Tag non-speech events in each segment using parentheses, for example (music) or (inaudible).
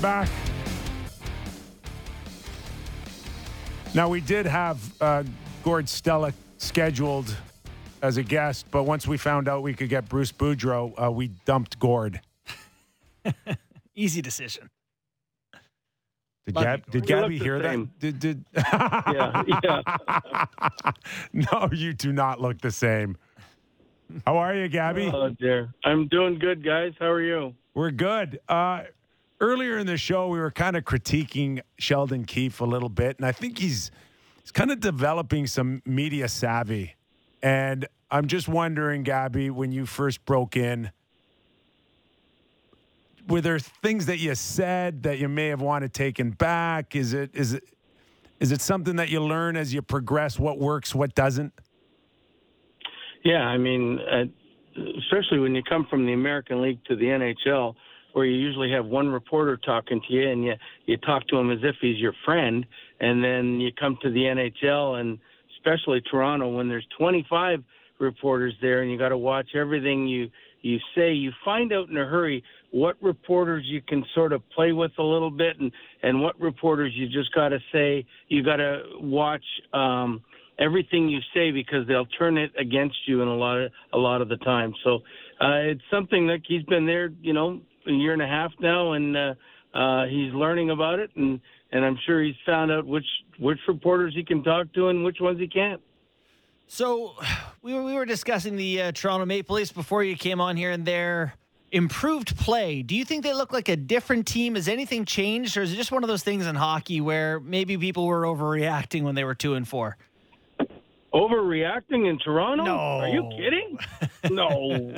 back. Now, we did have uh, Gord Stellick scheduled as a guest, but once we found out we could get Bruce Boudreau, uh, we dumped Gord. (laughs) Easy decision. Did, Love Gab, you, did Gabby look the hear that? Did, did (laughs) Yeah, yeah. (laughs) no, you do not look the same. How are you, Gabby? Oh dear. I'm doing good, guys. How are you? We're good. Uh, earlier in the show, we were kind of critiquing Sheldon Keefe a little bit, and I think he's he's kind of developing some media savvy. And I'm just wondering, Gabby, when you first broke in, were there things that you said that you may have wanted taken back? Is it is it is it something that you learn as you progress? What works, what doesn't? Yeah, I mean, uh, especially when you come from the American League to the NHL, where you usually have one reporter talking to you, and you you talk to him as if he's your friend, and then you come to the NHL, and especially Toronto, when there's 25 reporters there, and you got to watch everything you you say. You find out in a hurry what reporters you can sort of play with a little bit, and and what reporters you just got to say. You got to watch. Um, everything you say because they'll turn it against you in a lot of a lot of the time. So uh, it's something that he's been there, you know, a year and a half now, and uh, uh, he's learning about it, and and I'm sure he's found out which which reporters he can talk to and which ones he can't. So (sighs) we were, we were discussing the uh, Toronto Maple Leafs before you came on here and their improved play. Do you think they look like a different team? Has anything changed, or is it just one of those things in hockey where maybe people were overreacting when they were two and four? Overreacting in Toronto? No. Are you kidding? (laughs) no.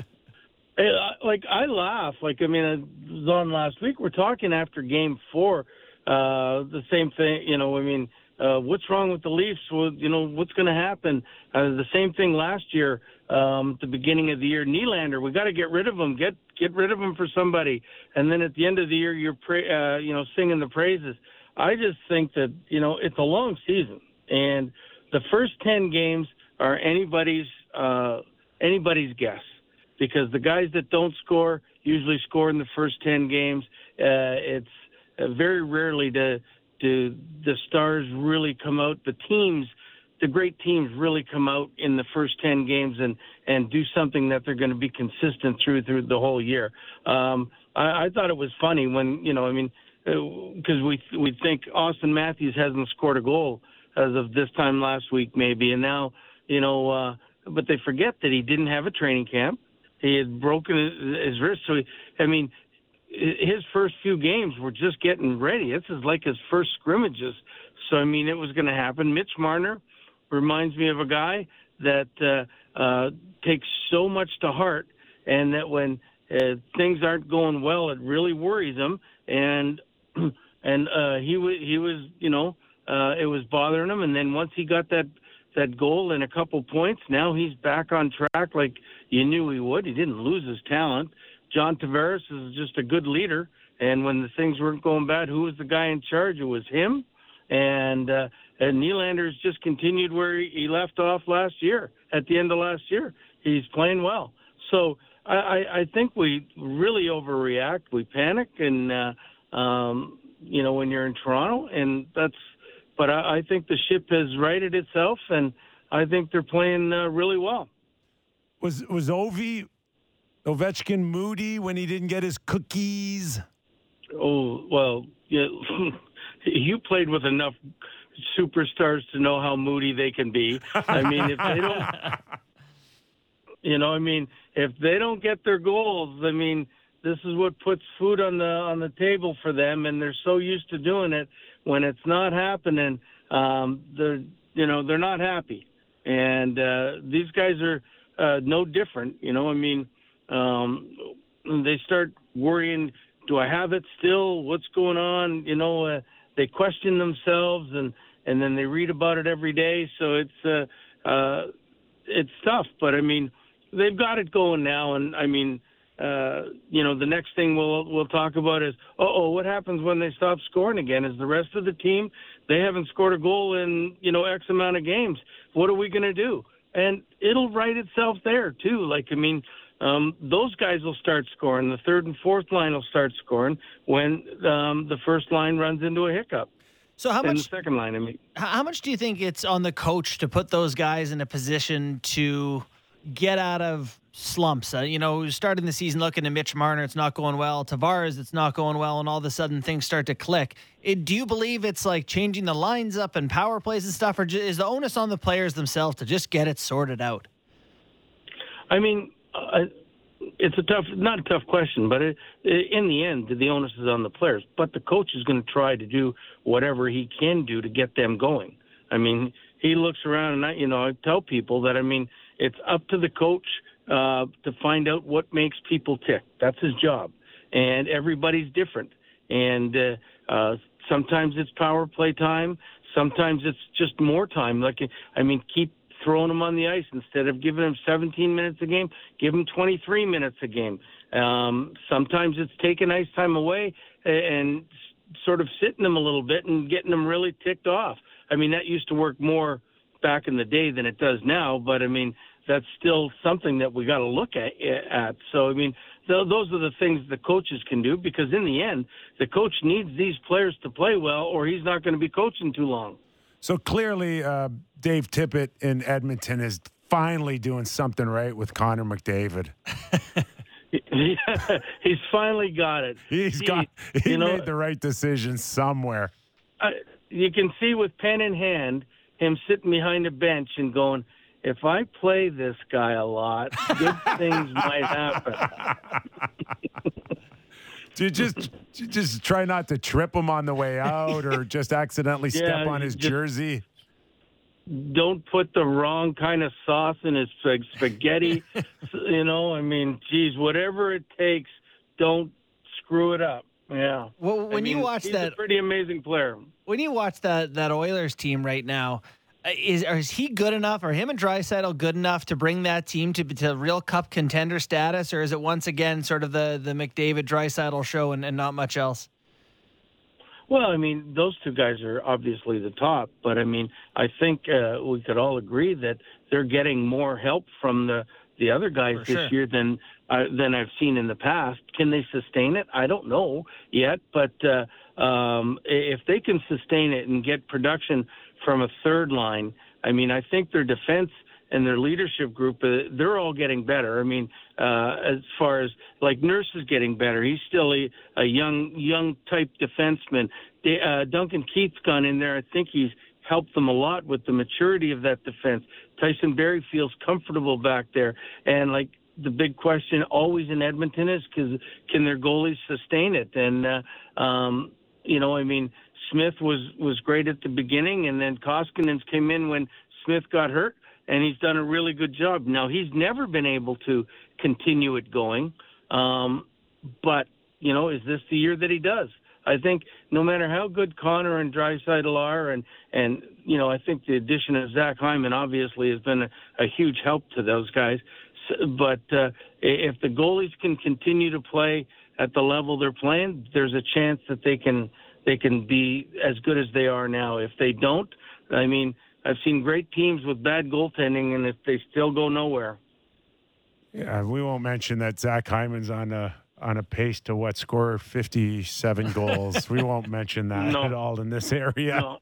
Like I laugh. Like I mean, I was on last week. We're talking after Game Four. Uh, the same thing. You know, I mean, uh, what's wrong with the Leafs? Well, you know, what's going to happen? Uh, the same thing last year. Um, at the beginning of the year, Nylander. We got to get rid of him. Get get rid of him for somebody. And then at the end of the year, you're pra- uh, you know singing the praises. I just think that you know it's a long season, and the first ten games are anybody's uh, anybody's guess because the guys that don't score usually score in the first 10 games. Uh, it's uh, very rarely do, do the stars really come out. The teams, the great teams really come out in the first 10 games and, and do something that they're going to be consistent through through the whole year. Um, I, I thought it was funny when, you know, I mean, because we we think Auston Matthews hasn't scored a goal as of this time last week maybe, and now you know, uh, but they forget that he didn't have a training camp. He had broken his, wrist, so he, I mean, his first few games were just getting ready. This is like his first scrimmages, so I mean, it was going to happen. Mitch Marner reminds me of a guy that uh, uh, takes so much to heart, and that when uh, things aren't going well, it really worries him. And (clears throat) and uh, he was he was you know uh, it was bothering him. And then once he got that that goal and a couple points, now he's back on track like you knew he would. He didn't lose his talent. John Tavares is just a good leader. And when the things weren't going bad, who was the guy in charge? It was him. And uh, and Nylander's just continued where he, left off last year. At the end of last year, he's playing well. So I, I, I think we really overreact. We panic, and uh, um, you know when you're in Toronto, and that's. But I, I think the ship has righted itself, and I think they're playing uh, really well. Was was Ovi Ovechkin moody when he didn't get his cookies? Oh well, yeah, (laughs) you played with enough superstars to know how moody they can be. I mean, if they don't, (laughs) you know, I mean, if they don't get their goals, I mean, this is what puts food on the on the table for them, and they're so used to doing it. When it's not happening, um, they're you know they're not happy, and uh, these guys are uh, no different. You know, I mean, um, they start worrying do I have it still? What's going on? You know, uh, they question themselves and and then they read about it every day. So it's uh, uh, it's tough, but I mean, they've got it going now, and I mean, uh, you know, the next thing we'll we'll talk about is, oh, what happens when they stop scoring again? Is the rest of the team they haven't scored a goal in you know X amount of games? What are we going to do? And it'll right itself there too. Like I mean, um, those guys will start scoring. The third and fourth line will start scoring when um, the first line runs into a hiccup. So how and much the second line, I mean. how much do you think it's on the coach to put those guys in a position to get out of slumps? Uh, you know, starting the season looking at Mitch Marner, it's not going well. Tavares, it's not going well, and all of a sudden things start to click. It, do you believe it's like changing the lines up and power plays and stuff, or ju- is the onus on the players themselves to just get it sorted out? I mean, uh, it's a tough, not a tough question, but it, in the end, the onus is on the players. But the coach is going to try to do whatever he can do to get them going. I mean, he looks around, and I, you know, I tell people that I mean, it's up to the coach uh, to find out what makes people tick. That's his job, and everybody's different. And uh, uh, sometimes it's power play time. Sometimes it's just more time. Like I mean, keep throwing him on the ice instead of giving him 17 minutes a game. Give him 23 minutes a game. Um, sometimes it's taking ice time away and sort of sitting them a little bit and getting them really ticked off. I mean, that used to work more back in the day than it does now, but I mean, that's still something that we got to look at, at. So, I mean, th- those are the things the coaches can do because in the end, the coach needs these players to play well or he's not going to be coaching too long. So clearly, uh, Dave Tippett in Edmonton is finally doing something right with Connor McDavid. (laughs) he's finally got it. He's he, got. He you know, made the right decision somewhere. Uh, you can see with pen in hand him sitting behind a bench and going, "If I play this guy a lot, good (laughs) things might happen." (laughs) Do you just you just try not to trip him on the way out, or just (laughs) accidentally yeah, step on his jersey? don't put the wrong kind of sauce in his spaghetti. you know, I mean, geez, whatever it takes, don't screw it up. Yeah. Well, when I mean, you watch he's that, a pretty amazing player. When you watch that that Oilers team right now, is is he good enough? Are him and Draisaitl good enough to bring that team to to real Cup contender status, or is it once again sort of the the McDavid Draisaitl show and, and not much else? Well, I mean, those two guys are obviously the top, but I mean, I think uh, we could all agree that they're getting more help from the the other guys For this sure. year than uh, than I've seen in the past. Can they sustain it? I don't know yet, but uh, um, if they can sustain it and get production from a third line, I mean, I think their defense and their leadership group, uh, they're all getting better. I mean, uh, as far as like Nurse is getting better, he's still a, a young, young type defenseman. They, uh, Duncan Keith's gone in there. I think he's helped them a lot with the maturity of that defense. Tyson Barrie feels comfortable back there, and like the big question always in Edmonton is because can their goalies sustain it? And uh, um, you know, I mean, Smith was was great at the beginning, and then Koskinen's came in when Smith got hurt and he's done a really good job. Now he's never been able to continue it going, um, but you know, is this the year that he does? I think no matter how good Connor and Draisaitl are, and and you know, I think the addition of Zach Hyman obviously has been a, a huge help to those guys. But uh, if the goalies can continue to play at the level they're playing, there's a chance that they can they can be as good as they are now. If they don't, I mean, I've seen great teams with bad goaltending, and if they still go nowhere. Yeah, we won't mention that Zach Hyman's on a on a pace to what score fifty seven (laughs) goals. we won't mention that no. at all in this area. No.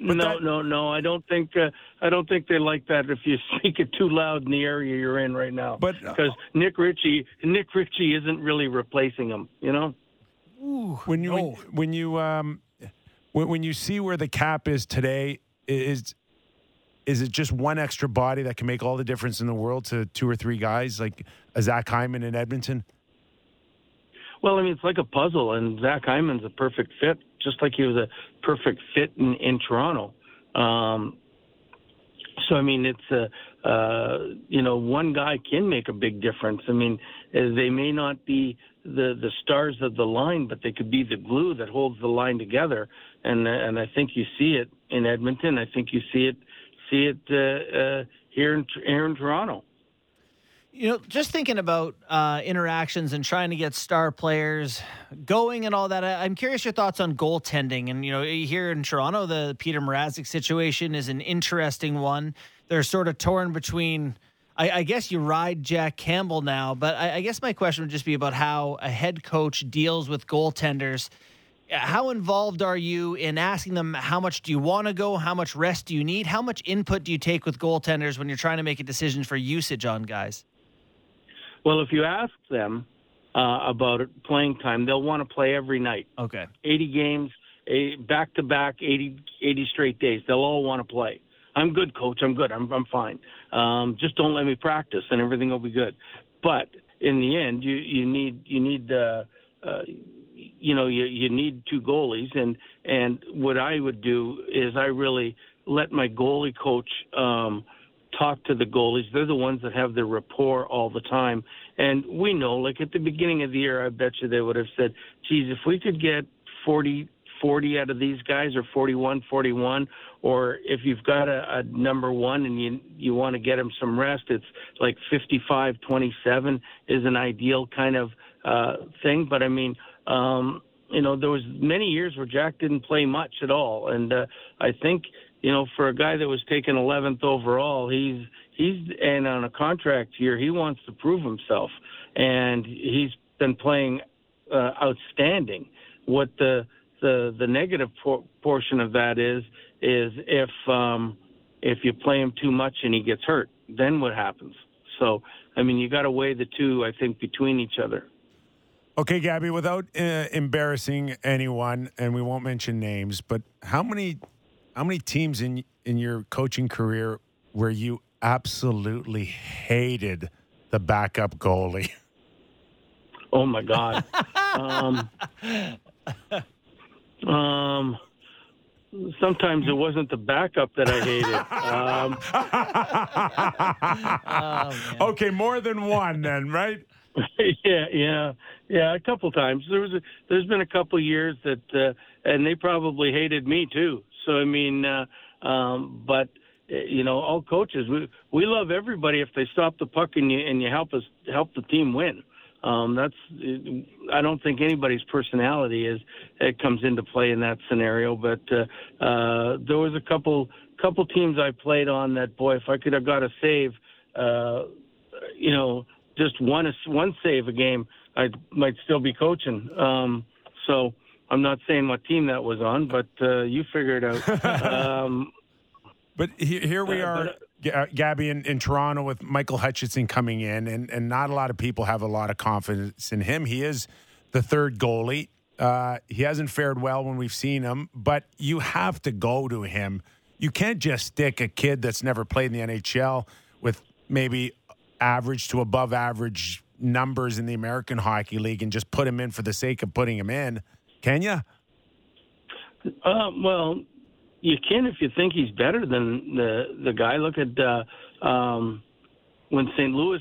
no, that, no, no. I don't think uh, I don't think they like that if you (laughs) speak it too loud in the area you're in right now. But because uh, Nick Ritchie, Nick Ritchie isn't really replacing him. You know. Ooh, when you no. when, when you um when, when you see where the cap is today, is is it just one extra body that can make all the difference in the world to two or three guys like Zach Hyman in Edmonton? Well, I mean, it's like a puzzle, and Zach Hyman's a perfect fit, just like he was a perfect fit in, in Toronto. Um, so, I mean, it's a, uh, you know, one guy can make a big difference. I mean, they may not be the the stars of the line, but they could be the glue that holds the line together. And and I think you see it in Edmonton. I think you see it see it uh, uh, here in here in Toronto. You know, just thinking about uh, interactions and trying to get star players going and all that. I'm curious your thoughts on goaltending. And you know, here in Toronto, the Petr Mrazek situation is an interesting one. They're sort of torn between I, I, guess you ride Jack Campbell now, but I, I, guess my question would just be about how a head coach deals with goaltenders. How involved are you in asking them how much do you want to go? How much rest do you need? How much input do you take with goaltenders when you're trying to make a decision for usage on guys? Well, if you ask them uh, about playing time, they'll want to play every night. Okay. 80 games, back to back, 80, 80 straight days. They'll all want to play. I'm good, coach. I'm good. I'm I'm fine. Um, just don't let me practice, and everything will be good. But in the end, you you need you need uh, uh, you know you you need two goalies, and and what I would do is I really let my goalie coach um, talk to the goalies. They're the ones that have the rapport all the time, and we know. Like at the beginning of the year, I bet you they would have said, "Geez, if we could get 40 40 out of these guys or 41 41 or if you've got a, a number one and you you want to get him some rest it's like 55 27 is an ideal kind of uh thing. But i mean um you know there was many years where jack didn't play much at all. And uh, i think you know for a guy that was taken 11th overall he's he's and on a contract year he wants to prove himself. And he's been playing uh, outstanding. What the the the negative por- portion of that is is if um, if you play him too much and he gets hurt, then what happens? So I mean, you got to weigh the two. I think between each other. Okay, Gabby. Without uh, embarrassing anyone, and we won't mention names, but how many how many teams in in your coaching career where you absolutely hated the backup goalie? Oh my God. (laughs) um, um, sometimes it wasn't the backup that I hated. (laughs) Um, (laughs) oh, okay, more than one then, right? (laughs) yeah, yeah, yeah. A couple times. There was a, there's been a couple years that, uh, and they probably hated me too. So I mean, uh, um, but uh, you know, all coaches, we we love everybody if they stop the puck and you and you help us help the team win. Um, that's I don't think anybody's personality is it comes into play in that scenario. But uh, uh, there was a couple couple teams I played on that boy, if I could have got a save, uh, you know, just one one save a game, I might still be coaching. Um, so I'm not saying what team that was on, but uh, you figure it out. (laughs) um, but here, here we uh, are. But, uh, Gabby in, in Toronto with Michael Hutchinson coming in, and, and not a lot of people have a lot of confidence in him. He is the third goalie. Uh, he hasn't fared well when we've seen him, but you have to go to him. You can't just stick a kid that's never played in the NHL with maybe average to above average numbers in the American Hockey League and just put him in for the sake of putting him in. Can you? Uh, well, you can if you think he's better than the the guy. Look at uh, um, when St. Louis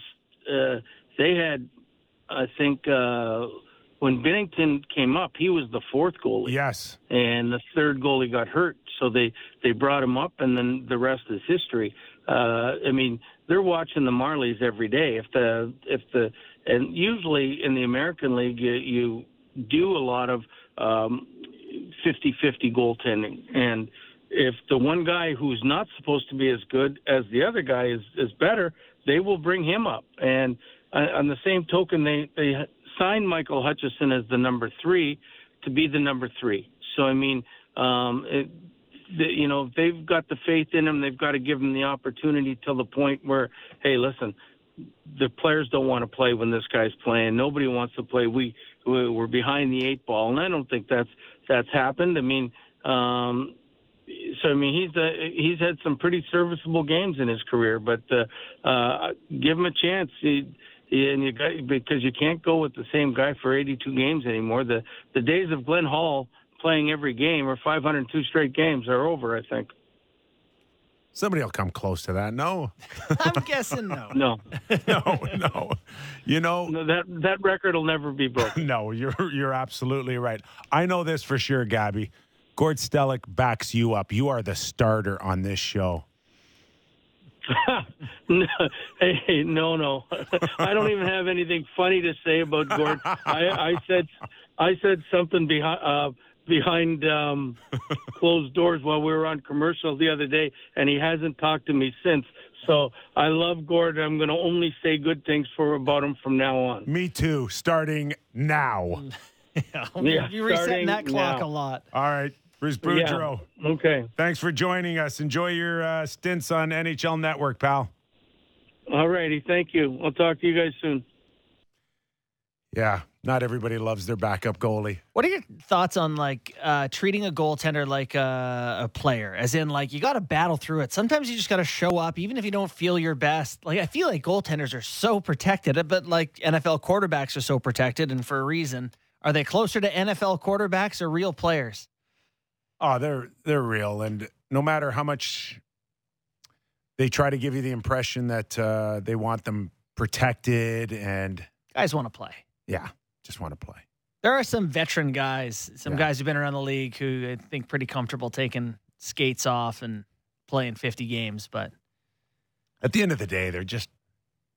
uh, they had, I think uh, when Binnington came up, he was the fourth goalie. Yes, and the third goalie got hurt, so they they brought him up, and then the rest is history. Uh, I mean, they're watching the Marlies every day. If the if the and usually in the American League you, you do a lot of um, 50-50 goaltending and if the one guy who's not supposed to be as good as the other guy is is better, they will bring him up. And on the same token, they they signed Michael Hutchinson as the number three to be the number three. So I mean, um, it, the, you know, they've got the faith in him. They've got to give him the opportunity till the point where, hey, listen, the players don't want to play when this guy's playing. Nobody wants to play. We we're behind the eight ball, and I don't think that's that's happened. I mean, um, so I mean he's uh, he's had some pretty serviceable games in his career, but uh, uh, give him a chance. He, and you got because you can't go with the same guy for 82 games anymore. The the days of Glenn Hall playing every game or 502 straight games are over. I think. Somebody will come close to that. No, (laughs) I'm guessing no. No, (laughs) no, no. You know no, that that record will never be broken. (laughs) no, you're you're absolutely right. I know this for sure, Gabby. Gord Stellick backs you up. You are the starter on this show. (laughs) no, hey, no, no. (laughs) I don't even have anything funny to say about Gord. I, I said, I said something behind uh, behind um, closed doors while we were on commercial the other day, and he hasn't talked to me since. So I love Gord. I'm going to only say good things for about him from now on. Me too, starting now. (laughs) Yeah, You're resetting that clock now. a lot. All right, Bruce Boudreau. Yeah. Okay. Thanks for joining us. Enjoy your uh, stints on NHL Network, pal. All righty. Thank you. I'll talk to you guys soon. Yeah, not everybody loves their backup goalie. What are your thoughts on like uh, treating a goaltender like a, a player? As in, like you got to battle through it. Sometimes you just got to show up, even if you don't feel your best. Like I feel like goaltenders are so protected, but like NFL quarterbacks are so protected, and for a reason. Are they closer to NFL quarterbacks or real players? Oh, they're they're real, and no matter how much they try to give you the impression that uh, they want them protected, and Guys want to play. yeah, just want to play. There are some veteran guys, some Yeah. guys who've been around the league who I think pretty comfortable taking skates off and playing 50 games, but At the end of the day, they're just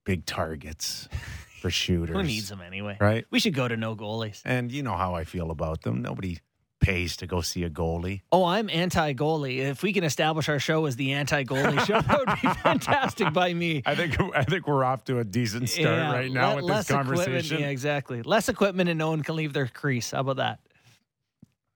big targets (laughs) for shooters. who needs them anyway? right? We should go to no goalies. And you know how I feel about them. Nobody pays to go see a goalie. Oh, I'm anti goalie. If we can establish our show as the anti goalie show, that would be (laughs) fantastic by me. I think I think we're off to a decent start Yeah, right now with this conversation. Yeah, exactly. Less equipment and no one can leave their crease. How about that?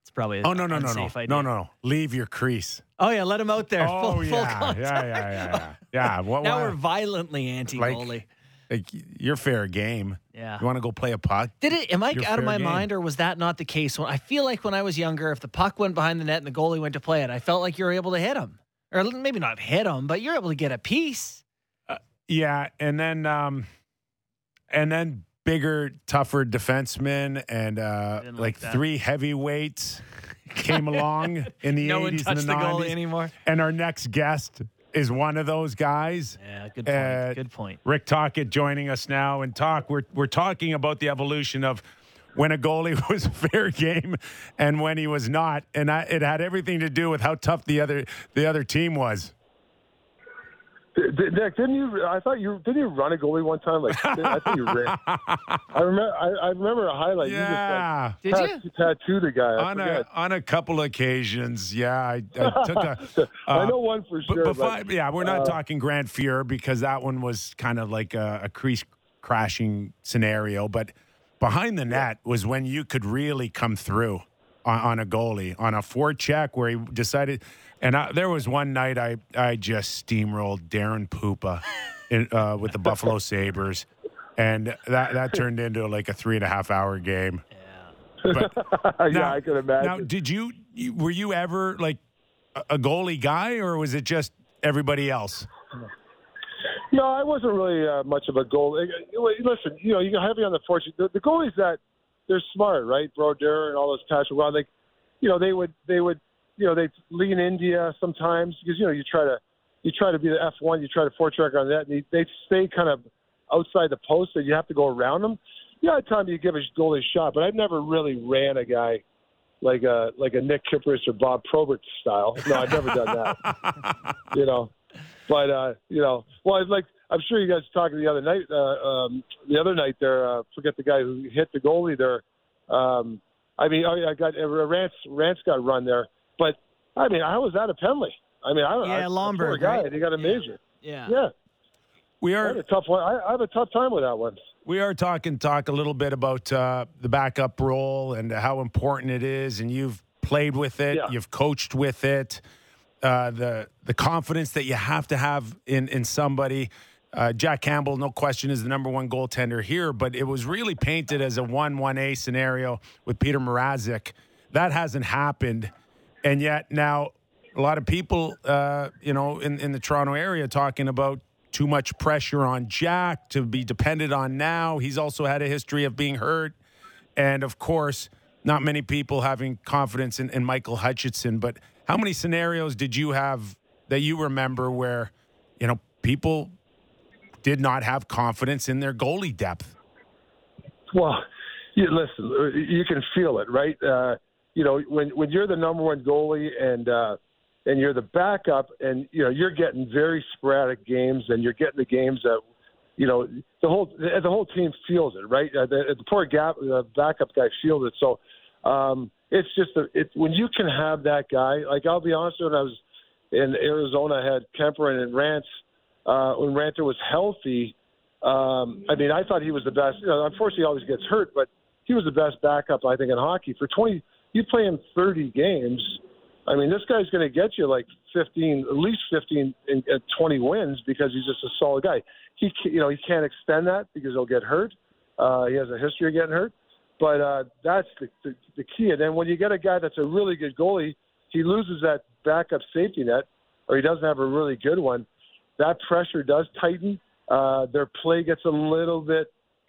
It's probably Oh no no no no idea. no no no! Leave your crease. Oh yeah, let him out there. Oh full, yeah, full yeah yeah yeah yeah yeah. What, Now we're violently anti goalie. Like- like you're fair game. yeah. You want to go play a puck? Did it? Am I You're out of my game. mind, or was that not the case? When I feel like when I was younger, if the puck went behind the net and the goalie went to play it, I felt like you were able to hit him, or maybe not hit him, but you're able to get a piece. Yeah, and then um, and then bigger, tougher defensemen and uh, like like three heavyweights came (laughs) along in the no 80s touched and the the goalie 90s. anymore. And our next guest is one of those guys. Yeah, good point. Uh, good point. Rick Tocchet joining us now and talk. We're we're talking about the evolution of when a goalie (laughs) was fair game and when he was not, and I, it had everything to do with how tough the other the other team was. D- d- Nick, didn't you? I thought you didn't you run a goalie one time? Like I think you ran. (laughs) I remember. I, I remember a highlight. yeah. You Did just like, tat- tattooed a guy. I on a on a couple occasions, yeah, I, I took a. (laughs) I uh, know one for But, sure. but but, fi- yeah, we're not uh, talking Grant Fuhr because that one was kind of like a, a crease crashing scenario. But behind the net was when you could really come through on, on a goalie on a forecheck where he decided. And I, there was one night I I just steamrolled Daren Puppa in, uh, with the Buffalo (laughs) Sabers, and that that turned into like a three and a half hour game. But (laughs) yeah, now- I can imagine. Now, did you, were you ever like a, goalie guy, or was it just everybody else? No, I wasn't really uh, much of a goal. eh, Listen, you know, you got heavy on the fortune. The, the goalies that they're smart, right? Brodeur and all those Patrick Roy, like, you know, they would they would you know they lean India sometimes because you know you try to you try to be the F one, you try to four track on that, and they, they stay kind of outside the post, so you have to go around them. Yeah, at times you give a goalie a shot, but I've never really ran a guy like a like a Nick Kypreos or Bob Probert style. No, I've never done that (laughs) you know. But uh, you know, well, I'd like I'm sure you guys were talking the other night. Uh, um, the other night there, uh, forget the guy who hit the goalie there. Um, I mean, I, I got uh, Raanta. Raanta got run there, but I mean, I was at a penalty. I mean, I, Yeah, I, Lomberg, poor guy, right? he got a major. Yeah. Yeah, We are a tough one. I, I have a tough time with that one. we are talking talk a little bit about uh, the backup role and how important it is, and you've played with it, Yeah. you've coached with it, uh, the the confidence that you have to have in in somebody. Uh, Jack Campbell, no question, is the number one goaltender here, but it was really painted as a one-one-A scenario with Petr Mrazek. That hasn't happened, and yet now a lot of people, uh, you know, in, in the Toronto area talking about too much pressure on Jack to be dependent on now. He's also had a history of being hurt. And of course, not many people having confidence in, in Michael Hutchinson. But how many scenarios did you have that you remember where, you know, people did not have confidence in their goalie depth? Well, you, listen, uh, you can feel it, right? Uh, you know, when when you're the number one goalie and uh, and you're the backup, and you know you're getting very sporadic games, and you're getting the games that, you know, the whole the whole team feels it, right? Uh, the, the poor gap, the backup guy feels it. So, um, it's just a, it when you can have that guy. Like I'll be honest, when I was in Arizona, I had Kuemper and Raanta. Uh, when Raanta was healthy, um, I mean, I thought he was the best. You know, unfortunately, he always gets hurt, but he was the best backup I think in hockey. For 20, you play him 30 games. I mean, this guy's going to get you like 15, at least 15 and 20 wins because he's just a solid guy. He, you know, he can't extend that because he'll get hurt. Uh, he has a history of getting hurt, but uh, that's the, the, the key. And then when you get a guy that's a really good goalie, he loses that backup safety net, or he doesn't have a really good one. That pressure does tighten. Uh, their play gets a little bit,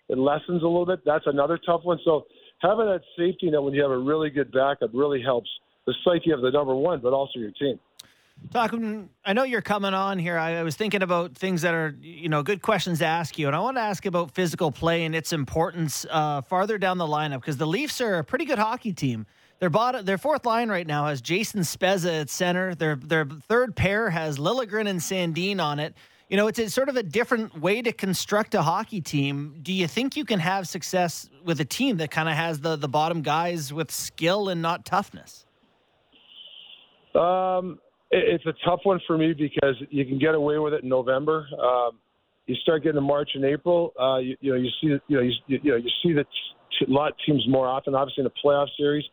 it lessens a little bit. That's another tough one. So having that safety net when you have a really good backup really helps the psyche of the number one, but also your team. Talking, I know you're coming on here. I, I, was thinking about things that are, you know, good questions to ask you, and I want to ask about physical play and its importance uh, farther down the lineup because the Leafs are a pretty good hockey team. Their bottom, their fourth line right now has Jason Spezza at center. Their their third pair has Liljegren and Sandin on it. You know, it's a, sort of a different way to construct a hockey team. Do you think you can have success with a team that kind of has the the bottom guys with skill and not toughness? Um, it's a tough one for me because you can get away with it in November. Um, you start getting to March and April. Uh, you, you know, you see, you know, you, you know, you see the t- lot teams more often. Obviously, in the playoff series,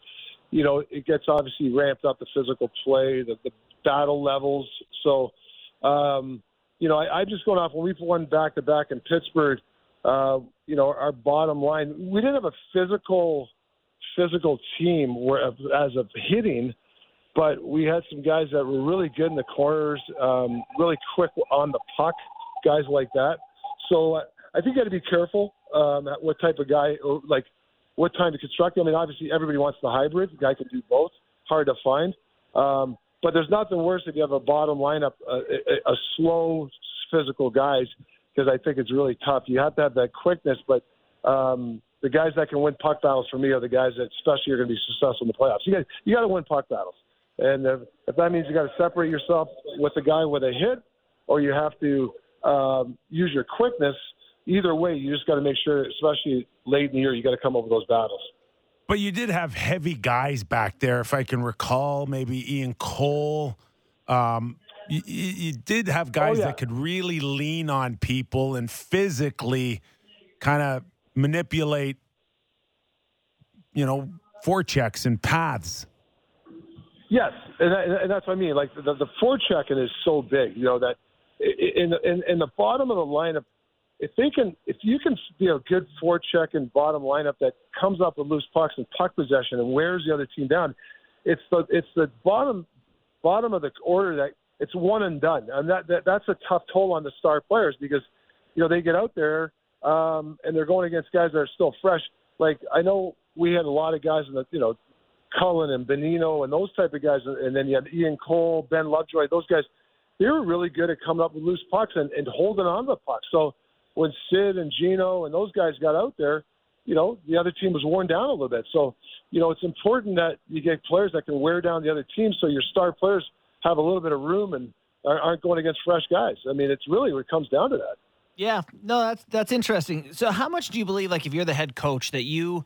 you know, it gets obviously ramped up the physical play, the, the battle levels. So, um, you know, I, I'm just going off when we've won back to back in Pittsburgh. Uh, you know, our bottom line, we didn't have a physical, physical team where as of hitting but we had some guys that were really good in the corners, um, really quick on the puck, guys like that. So uh, I think you got to be careful um, what type of guy, like what time to construct. I mean, obviously everybody wants the hybrid. The guy can do both. Hard to find. Um, but there's nothing worse if you have a bottom lineup, uh, a, a slow, physical guys, because I think it's really tough. You have to have that quickness, but um, the guys that can win puck battles for me are the guys that especially are going to be successful in the playoffs. You got you to win puck battles. And if, if that means you got to separate yourself with the guy with a hit, or you have to um, use your quickness, either way, you just got to make sure, especially late in the year, you got to come over those battles. But you did have heavy guys back there, if I can recall, maybe Ian Cole. Um, you, you, did have guys oh, yeah. that could really lean on people and physically kind of manipulate, you know, forechecks and paths. Yes, and, that, and that's what I mean. Like the, the forechecking is so big, you know that in, in in the bottom of the lineup, if they can, if you can be a good forechecking bottom lineup that comes up with loose pucks and puck possession and wears the other team down, it's the it's the bottom bottom of the order that it's one and done, and that, that that's a tough toll on the star players because you know they get out there um, and they're going against guys that are still fresh. Like I know we had a lot of guys in the you know Cullen and Bonino and those type of guys, and then you had Ian Cole, Ben Lovejoy, those guys. They were really good at coming up with loose pucks and, and holding on to the puck. So when Sid and Gino and those guys got out there, you know, the other team was worn down a little bit. So, you know, it's important that you get players that can wear down the other team so your star players have a little bit of room and aren't going against fresh guys. I mean, it's really what comes down to that. Yeah, no, that's that's interesting. So, how much do you believe, like, if you're the head coach, that you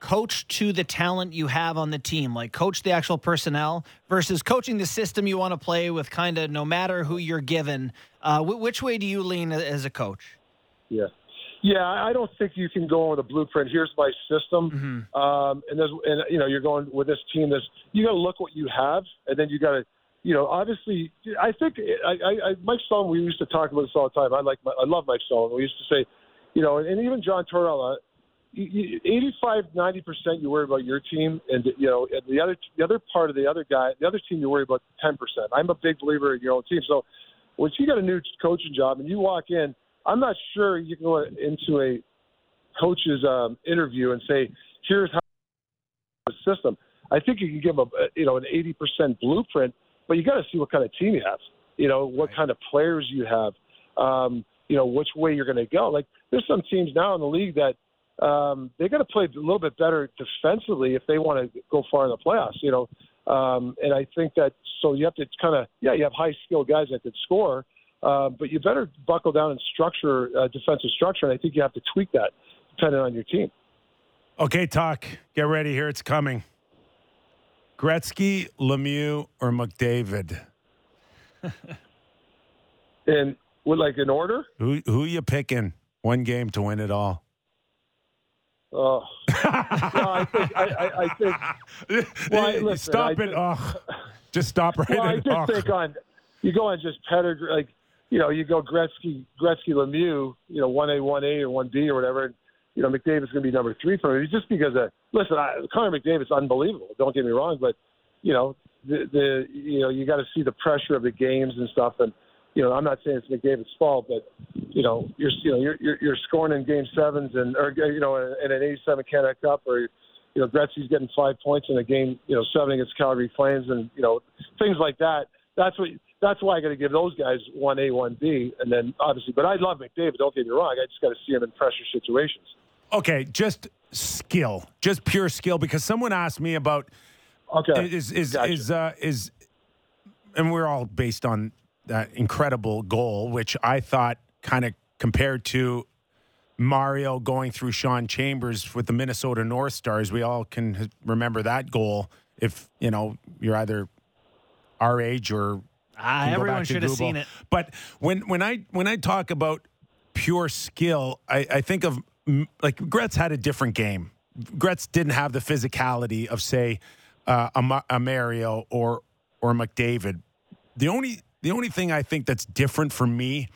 coach to the talent you have on the team, like coach the actual personnel versus coaching the system you want to play with, kind of no matter who you're given. Uh, which way do you lean as a coach? Yeah. Yeah, I don't think you can go with a blueprint. Here's my system, mm-hmm. um, and there's, and you know, you're going with this team. This you got to look what you have, and then you got to, you know, obviously, I think I, I, I Mike Sullivan. We used to talk about this all the time. I like, my, I love Mike Sullivan. We used to say, you know, and even John Tortorella 85, 90 percent you worry about your team, and you know and the other the other part of the other guy, the other team you worry about 10 percent. I'm a big believer in your own team. So once you got a new coaching job and you walk in, I'm not sure you can go into a coach's um, interview and say, "Here's how the system." I think you can give them a you know an 80 percent blueprint, but you got to see what kind of team you have. You know what right. kind of players you have. Um, you know which way you're going to go. Like there's some teams now in the league that um, they got to play a little bit better defensively if they want to go far in the playoffs. You know, um, and I think that so you have to kind of yeah, you have high skilled guys that could score, uh, but you better buckle down and structure uh, defensive structure. And I think you have to tweak that depending on your team. Okay, talk. Get ready. Here it's coming. Gretzky, Lemieux, or McDavid? (laughs) And with like an order? Who who you picking? One game to win it all. Oh, no, I think I, I, I think. (laughs) Well, I- listen, stop it. think- Ugh. Just stop right Well, I just Ugh. think on you go on just pedigree, like you know, you go Gretzky, Gretzky, Lemieux, you know, one A, one A, or one B, or whatever. And, you know, McDavid's going to be number three for me, just because of listen, I, Connor McDavid's unbelievable. Don't get me wrong, but you know, the the you know, you got to see the pressure of the games and stuff, and you know, I'm not saying it's McDavid's fault, but you know, you're you know, you're you're, you're scoring in game sevens and or you know, in an 87 Canada Cup, or you know, Gretzky's getting five points in a game, you know, seven against Calgary Flames, and you know, things like that. That's what. That's why I got to give those guys one A, one B, and then obviously. But I love McDavid. Don't get me wrong. I just got to see him in pressure situations. Okay, just skill, just pure skill. Because someone asked me about Okay. is is Gotcha. is uh, is, and we're all based on that incredible goal, which I thought kind of compared to Mario going through Shawn Chambers with the Minnesota North Stars. We all can remember that goal. If you know you're either our age or Ah, everyone should have seen it. But when when I when I talk about pure skill, I, I think of like Gretz had a different game. Gretz didn't have the physicality of say uh, a, a Mario or or McDavid. The only the only thing I think that's different for me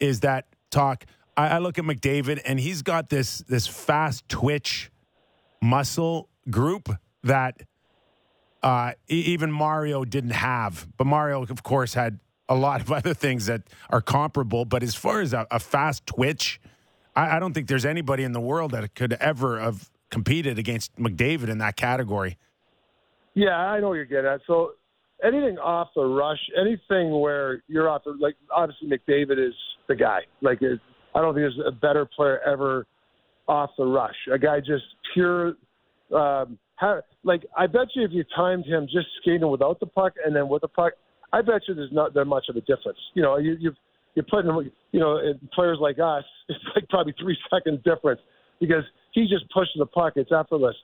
is that talk. I, I look at McDavid and he's got this this fast twitch muscle group that uh, even Mario didn't have. But Mario, of course, had a lot of (laughs) other things that are comparable. But as far as a, a fast twitch, I, I don't think there's anybody in the world that could ever have competed against McDavid in that category. Yeah, I know you're getting at. So anything off the rush, anything where you're off the like obviously McDavid is the guy. Like it, I don't think there's a better player ever off the rush. A guy just pure um ha, like I bet you if you timed him just skating without the puck and then with the puck, I bet you there's not that much of a difference. You know, you you you're putting you know, players like us, (laughs) it's like probably three (laughs) seconds difference because he just pushes the puck, it's effortless.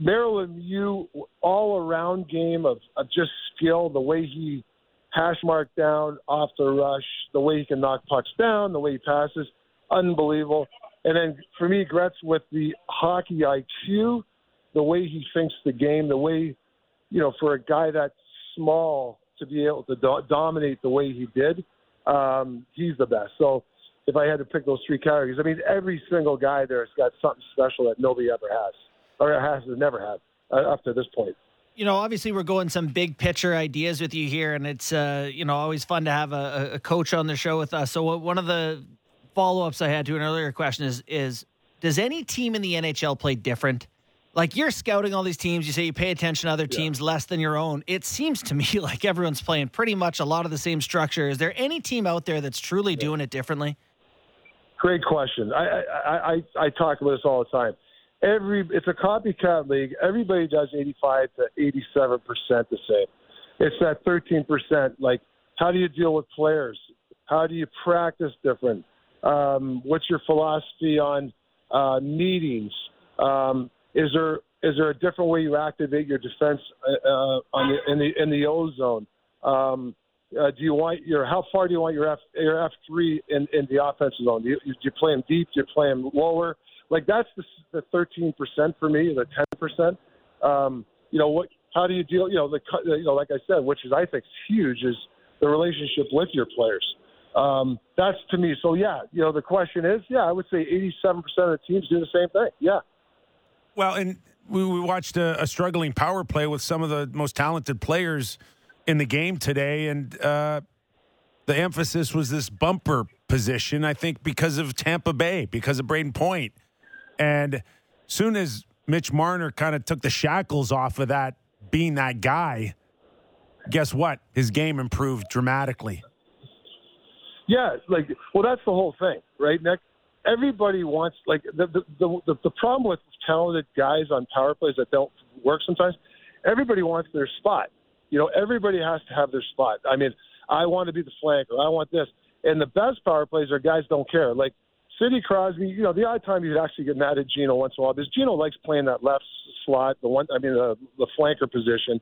Marilyn you all around game of, of just skill, the way he hash mark down off the rush, the way he can knock pucks down, the way he passes, unbelievable. And then for me, Gretz with the hockey IQ, the way he thinks the game, the way, you know, for a guy that's small to be able to do- dominate the way he did, um, he's the best. So if I had to pick those three categories, I mean, every single guy there has got something special that nobody ever has, or has never had uh, up to this point. you know, obviously we're going some big picture ideas with you here, and it's uh, you know always fun to have a, a coach on the show with us. So one of the follow ups I had to an earlier question is is does any team in the NHL play different? Like you're scouting all these teams, you say you pay attention to other teams less than your own. It seems to me (laughs) like everyone's playing pretty much a lot of the same structure. Is there any team out there that's truly doing it differently? Great question. I I, I I I talk about this all the time. Every it's a copycat league. Everybody does 85 to 87 percent the same. It's that 13 percent. Like, how do you deal with players? How do you practice different? Um, what's your philosophy on uh, meetings? Um, is there is there a different way you activate your defense uh, uh, on the, in the in the O zone? Um, uh, do you want your how far do you want your F your F three in, in the offensive zone? Do you, do you play them deep? Do you play them lower? Like that's the the thirteen percent for me, the ten percent. Um, you know what? How do you deal? You know the you know like I said, which is I think huge, is the relationship with your players. Um, that's to me. So yeah, you know the question is, yeah, I would say eighty-seven percent of the teams do the same thing. Yeah. Well, and we, we watched a, a struggling power play with some of the most talented players in the game today, and uh, the emphasis was this bumper position. I think because of Tampa Bay, because of Brayden Point, and soon as Mitch Marner kind of took the shackles off of that being that guy, guess what? His game improved dramatically. Yeah, like well, that's the whole thing, right, Nick? Everybody wants like the the the, the, the problem with talented guys on power plays that don't work sometimes. Everybody wants their spot. You know, everybody has to have their spot. I mean, I want to be the flanker. I want this. And the best power plays are guys don't care. Like Sidney Crosby, you know, the odd time you'd actually get mad at Gino once in a while because Gino likes playing that left slot, the one, I mean, the, the flanker position,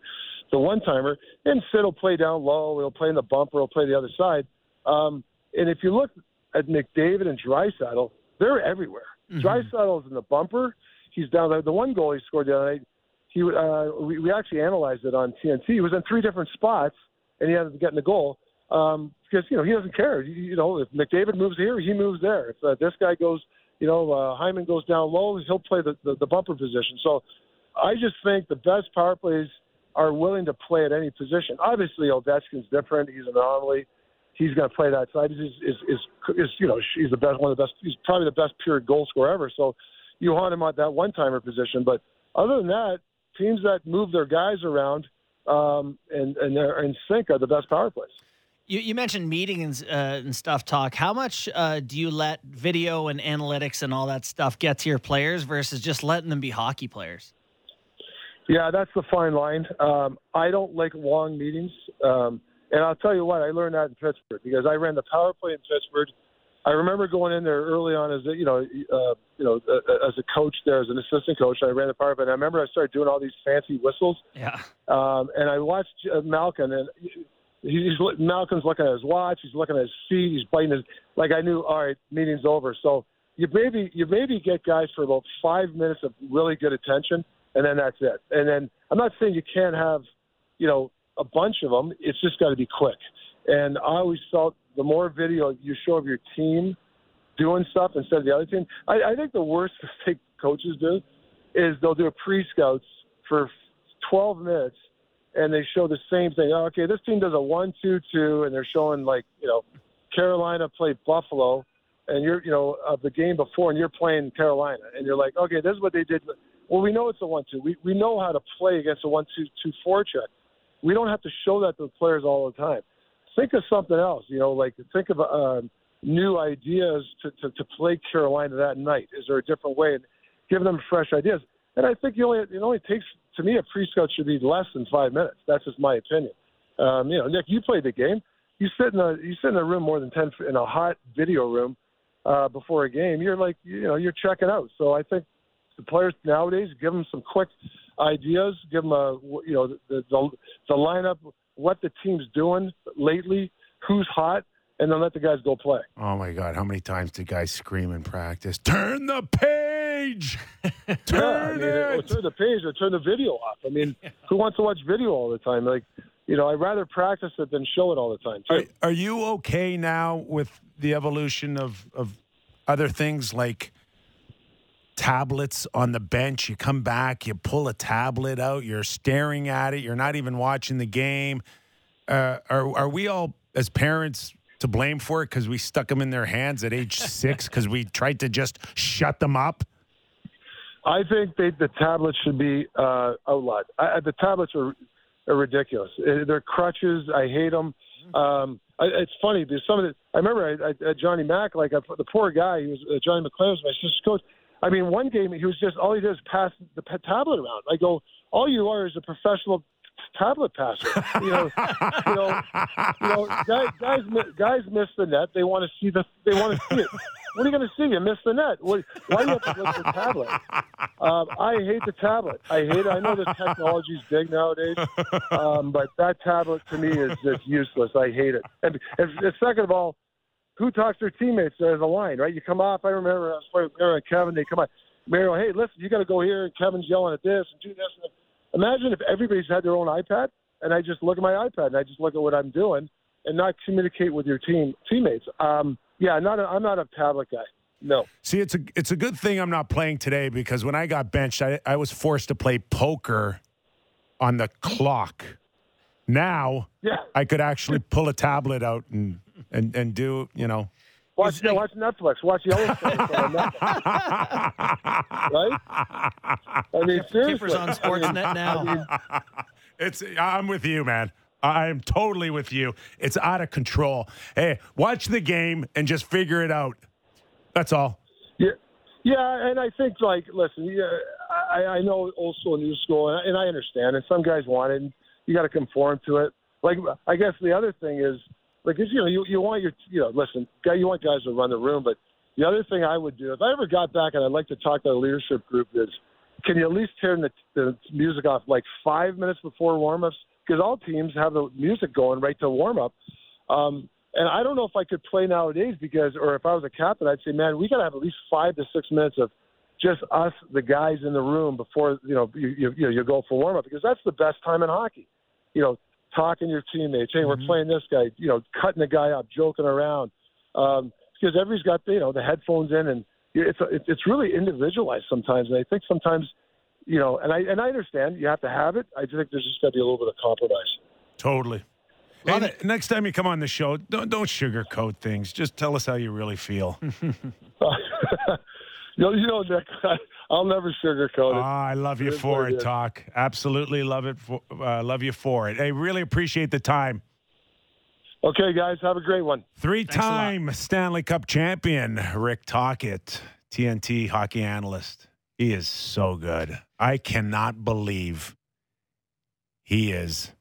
the one timer. And Sid will play down low, he'll play in the bumper, he'll play the other side. Um, and if you look at McDavid and Draisaitl, they're everywhere. Mm-hmm. Draisaitl's in the bumper. He's down there. The one goal he scored the other night, he uh, we, we actually analyzed it on TNT. He was in three different spots, and he ended up getting the goal um, because you know he doesn't care. You, you know, if McDavid moves here, he moves there. If uh, this guy goes, you know, uh, Hyman goes down low, he'll play the, the the bumper position. So I just think the best power plays are willing to play at any position. Obviously, Ovechkin's different. He's an anomaly. He's going to play that side. He's, is, is, is, you know, he's the best, one of the best. He's probably the best pure goal scorer ever. So you want him at that one timer position. But other than that, teams that move their guys around um, and and they're in sync are the best power plays. You, you mentioned meetings uh, and stuff talk. How much uh, do you let video and analytics and all that stuff get to your players versus just letting them be hockey players? Yeah, that's the fine line. Um, I don't like long meetings, um, and I'll tell you what. I learned that in Pittsburgh because I ran the power play in Pittsburgh. I remember going in there early on as a, you know, uh, you know, uh, as a coach there, as an assistant coach. I ran the power play, and I remember I started doing all these fancy whistles. Yeah. Um, and I watched uh, Malkin, and he's Malkin's looking at his watch. He's looking at his feet. He's biting his. Like I knew, all right, meeting's over. So you maybe you maybe get guys for about five minutes of really good attention, and then that's it. And then I'm not saying you can't have, you know, a bunch of them. It's just got to be quick. And I always felt the more video you show of your team doing stuff instead of the other team. I, I think the worst (laughs) mistake coaches do is they'll do a pre-scouts for 12 minutes and they show the same thing. Oh, okay, this team does a one-two-two, and they're showing like you know Carolina played Buffalo, and you're you know of the game before, and you're playing Carolina, and you're like, okay, this is what they did. Well, we know it's a one-two. We we know how to play against a one-two-two forecheck. We don't have to show that to the players all the time. Think of something else. You know, like think of uh, new ideas to, to to play Carolina that night. Is there a different way? And give them fresh ideas. And I think you only it only takes to me, a pre-scout should be less than five minutes. That's just my opinion. Um, you know, Nick, you played the game. You sit in a you sit in a room more than ten in a hot video room uh, before a game. You're like, you know, you're checking out. So I think the players nowadays give them some quick ideas. Give them a you know the the, the lineup, what the team's doing lately, who's hot, and then let the guys go play. Oh my God! How many times did guys scream in practice? Turn the page. turn (laughs) yeah, I mean, it. turn the page or turn the video off. I mean, who wants to watch video all the time? Like, you know, I'd rather practice it than show it all the time. Are, are, you okay now with the evolution of of other things like? Tablets on the bench. You come back, you pull a tablet out, you're staring at it, you're not even watching the game. Uh, are are we all as parents to blame for it because we stuck them in their hands at age (laughs) six because we tried to just shut them up? I think they, the tablets should be uh, outlawed. I, the tablets are, are ridiculous. Uh, they're crutches. I hate them. Um, I, it's funny because some of the. I remember I, I, Johnny Mack, like I, the poor guy. He was uh, Johnny McLean was my sister's coach. I mean, one game he was just all he did is pass the tablet around. I go, all you are is a professional tablet passer. You know, you know, you know, guys, guys, guys miss the net. They want to see the, they want to see it. What are you going to see? You miss the net. What, why do you have to look at the tablet? Um, I hate the tablet. I hate it. I know the technology's big nowadays, um, but that tablet to me is just useless. I hate it. And, and, and second of all, who talks to their teammates as a line, right? You come off. I remember I was playing with Mario and Kevin. They come on. Mario, hey, listen, you got to go here. And Kevin's yelling at this and do this. And Imagine if everybody's had their own iPad and I just look at my iPad and I just look at what I'm doing and not communicate with your team teammates. Um, yeah, not a, I'm not a tablet guy. No. See, it's a it's a good thing I'm not playing today because when I got benched, I, I was forced to play poker on the clock. Now, yeah. I could actually pull a tablet out and and and do you know Watch, yeah, watch Netflix. Watch Yellowstone on Netflix. (laughs) right? I mean, seriously. Keepers on Sportsnet now. I mean, it's. I'm with you, man. I'm totally with you. It's out of control. Hey, watch the game and just figure it out. That's all. Yeah, yeah, and I think like, listen, yeah, I, I know old school, new school, and I, and I understand. And some guys want it. And you got to conform to it. Like, I guess the other thing is like you know you you want your you know listen guy you want guys to run the room, but The other thing I would do if I ever got back, and I'd like to talk to the leadership group, is can you at least turn the, the music off like five minutes before warmups? Because all teams have the music going right to warm up. Um, and I don't know if I could play nowadays because, or if I was a captain, I'd say, man, we got to have at least five to six minutes of just us, the guys in the room before you know you, you, you go for warm up because that's the best time in hockey. You know, talking to your teammates, hey, Mm-hmm. we're playing this guy, you know, cutting the guy up, joking around, um, because everybody's got you know the headphones in and it's it's it's really individualized sometimes, and I think sometimes. You know, and I and I understand you have to have it. I just think there's just got to be a little bit of compromise. Totally. Love Hey, Next time you come on the show, don't, don't sugarcoat things. Just tell us how you really feel. (laughs) (laughs) you know, you know, Nick, (laughs) I'll never sugarcoat it. Ah, I love you It is for what it, it is. Talk. Absolutely love it. For, uh, love you for it. I really appreciate the time. Okay, guys, have a great one. Three-time Stanley Cup champion Rick Tocchet, TNT hockey analyst. He is so good. I cannot believe he is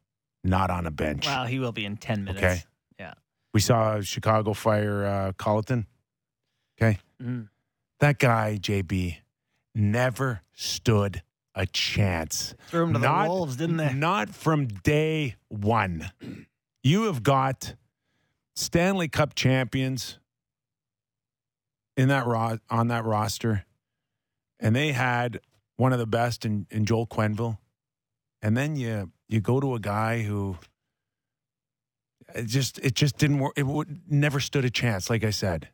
not on a bench. Well, he will be in 10 minutes. Okay. Yeah. We saw Chicago fire uh, Colliton. Okay. Mhm. That guy, JB, never stood a chance. Threw him to Not- the Wolves, didn't they? Not from day one. You have got Stanley Cup champions in that ro- on that roster, and they had one of the best in, in Joel Quenneville. And then you you go to a guy who it just it just didn't work. It would never stood a chance, like I said.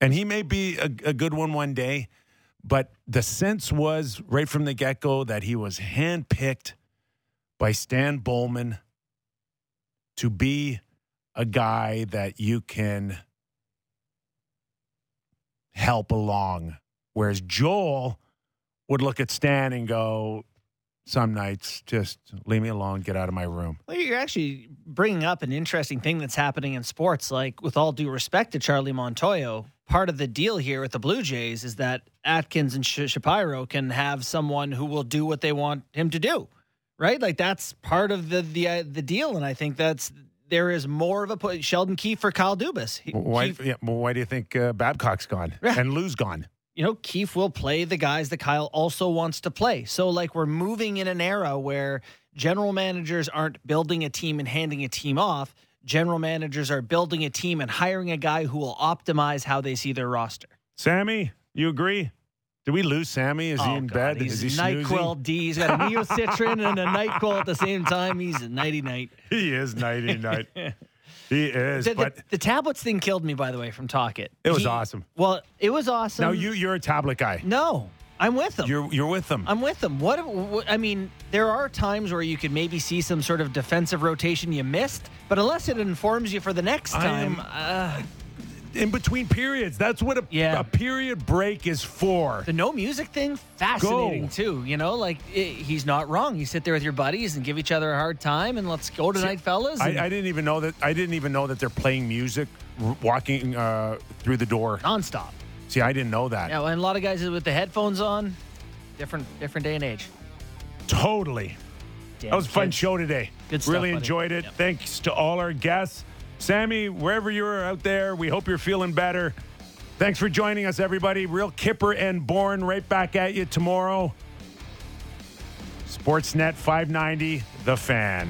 And he may be a, a good one one day, but the sense was right from the get go that he was handpicked by Stan Bowman to be a guy that you can help along. Whereas Joel would look at Stan and go, some nights, just leave me alone, get out of my room. Well, you're actually bringing up an interesting thing that's happening in sports. Like, with all due respect to Charlie Montoyo, part of the deal here with the Blue Jays is that Atkins and Shapiro can have someone who will do what they want him to do, right? Like that's part of the the uh, the deal, and I think that's there is more of a put. Sheldon Keefe for Kyle Dubas. He- Why, Keefe- yeah, well, why do you think uh, Babcock's gone (laughs) and Lou's gone? you know, Keefe will play the guys that Kyle also wants to play. So, like, we're moving in an era where general managers aren't building a team and handing a team off. General managers are building a team and hiring a guy who will optimize how they see their roster. Sammy, you agree? Did we lose Sammy? Is he Oh, in God, bed? He's Is he NyQuil? D. He's got a Neocitran (laughs) and a NyQuil at the same time. He's a nighty night. He is nighty (laughs) night. He is, The, the- but the tablets thing killed me, by the way, from Tocchet. It was He- awesome. Well, it was awesome. now you you're a tablet guy. No, I'm with them. You're you're with them. I'm with them. What, what I mean, there are times where you could maybe see some sort of defensive rotation you missed, but unless it informs you for the next time, uh, in between periods. That's what a, Yeah. a period break is for. the no music thing fascinating Go. too. You know, like i he's not wrong. You sit there with your buddies and give each other a hard time, and let's go tonight, fellas. I, and I didn't even know that. I didn't even know that they're playing music r- walking uh, through the door. nonstop. See, I didn't know that. Yeah, and a lot of guys with the headphones on. Different, different day and age. Totally. Damn That was a fun kids. show today. Good stuff, Really buddy. enjoyed it. Yep. Thanks to all our guests. Sammy, wherever you're out there, we hope you're feeling better. Thanks for joining us, everybody. Real Kyper and Bourne right back at you tomorrow. Sportsnet 590, The Fan.